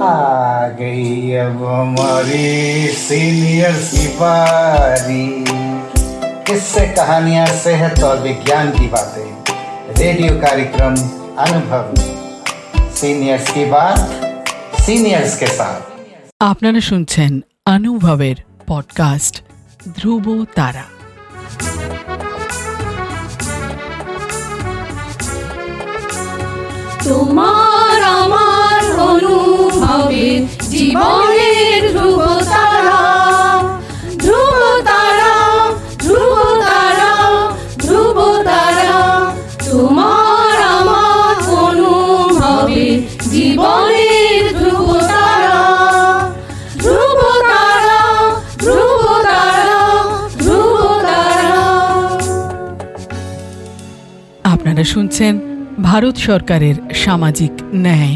आ गई अब हमारी सीनियर की बारी किससे कहानियां सेहत और विज्ञान की बातें रेडियो कार्यक्रम अनुभव सीनियर्स की बात सीनियर्स के साथ আপনারা শুনছেন অনুভবের পডকাস্ট ধ্রুব তারা তোমার জীবনের ধ্রুব তারা ধ্রুব তারা ধ্রুব তারা ধ্রুব তারা, তোমার আমার অনুভবে জীবনের ধ্রুব তারা ধ্রুব তারা ধ্রুব তারা ধ্রুব তারা। আপনারা শুনছেন ভারত সরকারের সামাজিক ন্যায়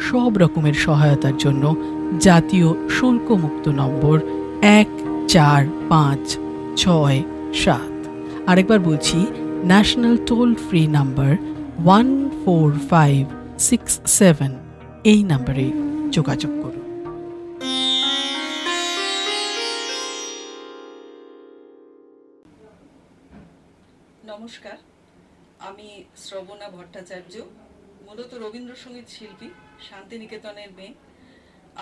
সব রকমের সহায়তার জন্য জাতীয় শুল্কমুক্ত নম্বর এক চার পাঁচ ছয় সাত। আরেকবার বলছি national toll free number one four five six seven এই নাম্বারে যোগাযোগ করুন। নমস্কার, আমি শ্রবণা ভট্টাচার্য। মূলত রবীন্দ্রসঙ্গীত শিল্পী, শান্তিনিকেতনের মেয়ে।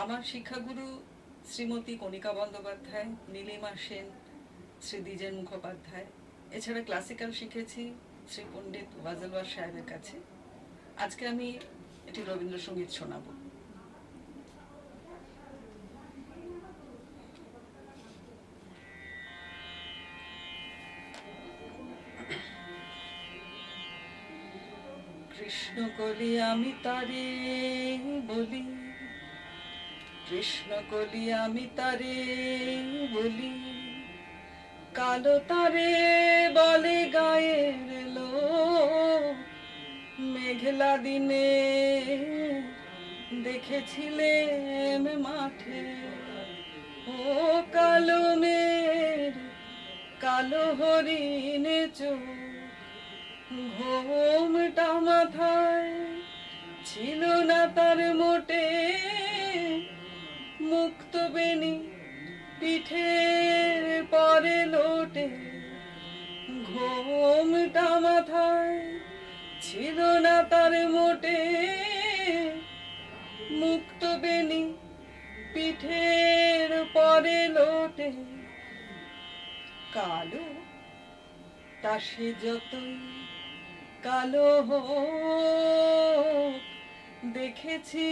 আমার শিক্ষাগুরু শ্রীমতী কণিকা বন্দ্যোপাধ্যায়, নীলিমা সেন, শ্রী দ্বিজেন মুখোপাধ্যায়। এছাড়া ক্লাসিক্যাল শিখেছি শ্রী পণ্ডিত ওয়াজলওয়ার সাহেবের কাছে। আজকে আমি এটি রবীন্দ্রসঙ্গীত শোনাবো। কৃষ্ণ কলি আমি তারে বলি। কৃষ্ণ কলি আমি তারে বলি। কালো তারে বলে গায়ের লো মেঘলা দিনে দেখেছিলেম মাঠে। ও কালো মের কালো হরিণে চোখ ঘোমটা মাথায় ছিল না তার মোটে। মুক্ত বেনি পিঠের পরে লোটে। ঘোমটা মাথায় ছিল না তার মোটে। মুক্ত বেনি পিঠের পরে লোটে। কালো তা সে যতই কালো দেখেছি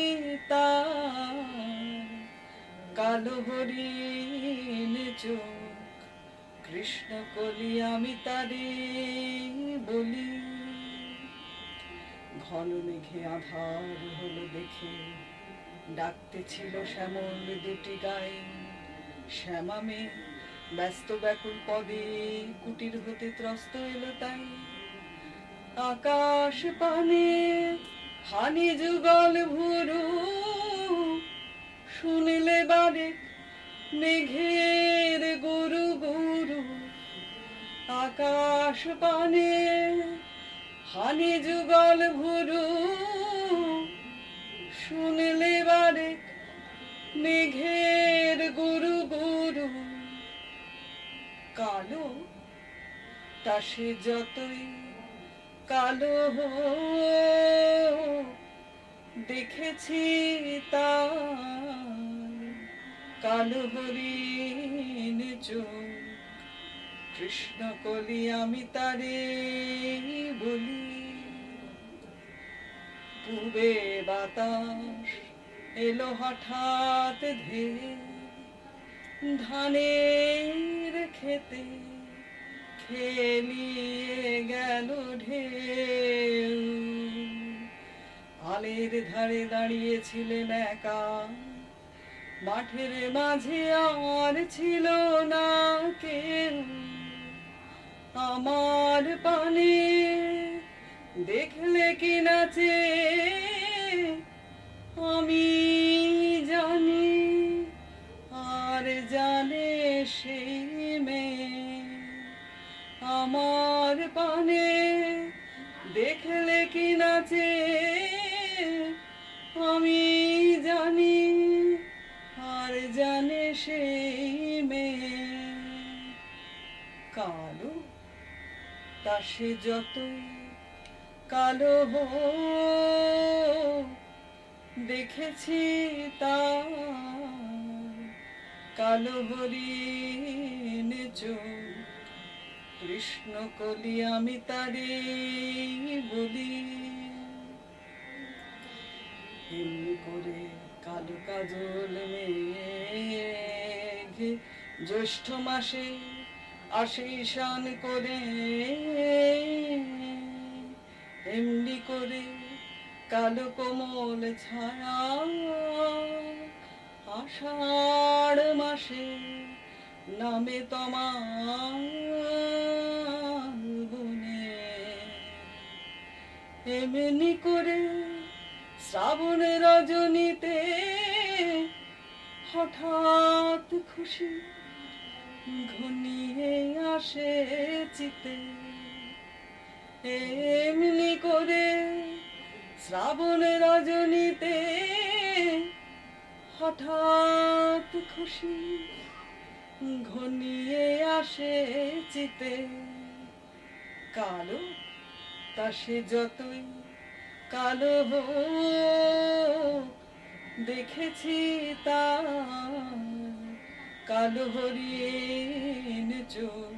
তার কালো হরিণ চোখ, কৃষ্ণ কলি আমি তারে বলি। ঘন মেঘে আধার হলো দেখে, ডাকতে ছিল শ্যামল দুটি গায়ে। শ্যামা মেয়ে ব্যস্ত ব্যাকুল পদে কুটির হতে ত্রস্ত এলো তাই। আকাশ পানে হানি যুগল ভুরু, শুনিলে বারে মেঘের গুরু গুরু। আকাশ পানে হানি যুগল ভুরু, শুনিলে বারে মেঘের গুরু গুরু। কালো, তা সে যতই কালো দেখেছি তার কালো হরিণ কৃষ্ণ কলি আমি তারে বলি। পূবে বাতাস এলো হঠাৎ ধে ধানের খেতে খেলিয়ে গেল ঢেউ। আলের ধারে দাঁড়িয়েছিলেন একা। মাঠের মাঝে আর ছিল না কেউ। আমার পানে দেখলে কি নাচে? আমি জানি, আর জানে সেই নাচে আমি জানি, আর জানে সেই মেয়ে। কালো, তা সে যতই কালো দেখেছি তা। কালো হরিণ চোখ, কৃষ্ণ কলি আমি তারে বলি। এমনি করে কালো কাজল মেঘ জ্যৈষ্ঠ মাসে আসে ঈশান করে। এমনি করে কালো কোমল ছায়া আষাঢ় মাসে নামে তোমার বনে। এমনি করে শ্রাবণ রজনীতে হঠাৎ খুশি ঘনিয়ে আসে চিতে। এমনি করে শ্রাবণ রজনীতে হঠাৎ খুশি ঘনিয়ে আসে চিতে। কালো তা সে যতই কালো দেখেছি তা। কালো হরিণ চোখ,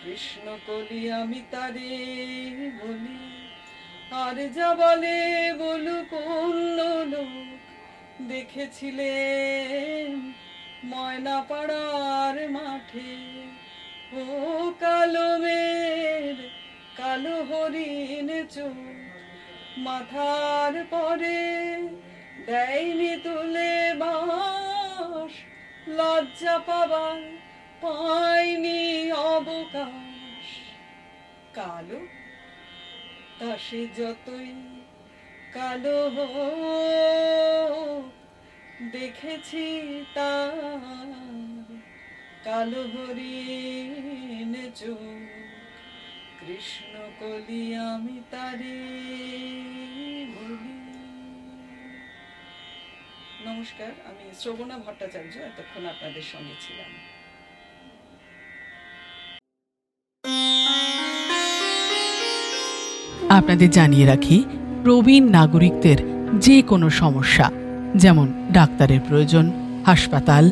কৃষ্ণ কলি আমি তারে বলি। আর যা বলে বলুক অন্য লোক, দেখেছিলেন ময়না পাড়ার মাঠে। ও কালো মের কালো হরিণ চোখ মাথার পরে দেয়নি তুলে বাস, লজ্জা পাবার পায়নি অবকাশ। কালো, তা সে যতই কালো দেখেছি তা কালো হরিণ চোখ। কৃষ্ণ কলি আমি তারে বলি। নমস্কার, আমি শ্রবণা ভট্টাচার্য, এতক্ষণ আপনাদের সঙ্গে ছিলাম। আপনাদের জানিয়ে রাখি, প্রবীণ নাগরিকদের যে কোনো সমস্যা, যেমন ডাক্তারের প্রয়োজন, হাসপাতাল,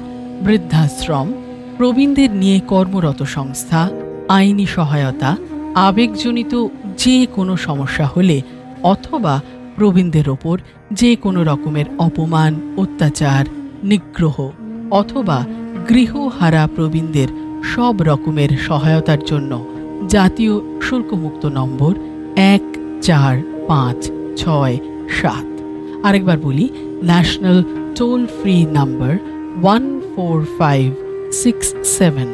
বৃদ্ধাশ্রম, প্রবীণদের নিয়ে কর্মরত সংস্থা, আইনি সহায়তা আবেগজনিত যে কোনো সমস্যা হলে অথবা প্রবীণদের ওপর যে কোনো রকমের অপমান, অত্যাচার, নিগ্রহ অথবা গৃহহারা প্রবীণদের সব রকমের সহায়তার জন্য জাতীয় শুল্কমুক্ত নম্বর এক চার পাঁচ ছয় সাত। আরেকবার বলি, national toll free number one four five six seven.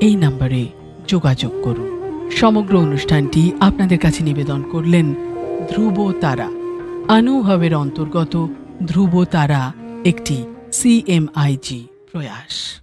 এই নাম্বারে যোগাযোগ করুন। সমগ্র অনুষ্ঠানটি আপনাদের কাছে নিবেদন করলেন ধ্রুব তারা। আনুহবের অন্তর্গত ধ্রুব তারা, একটি সিএমআইজি প্রয়াস।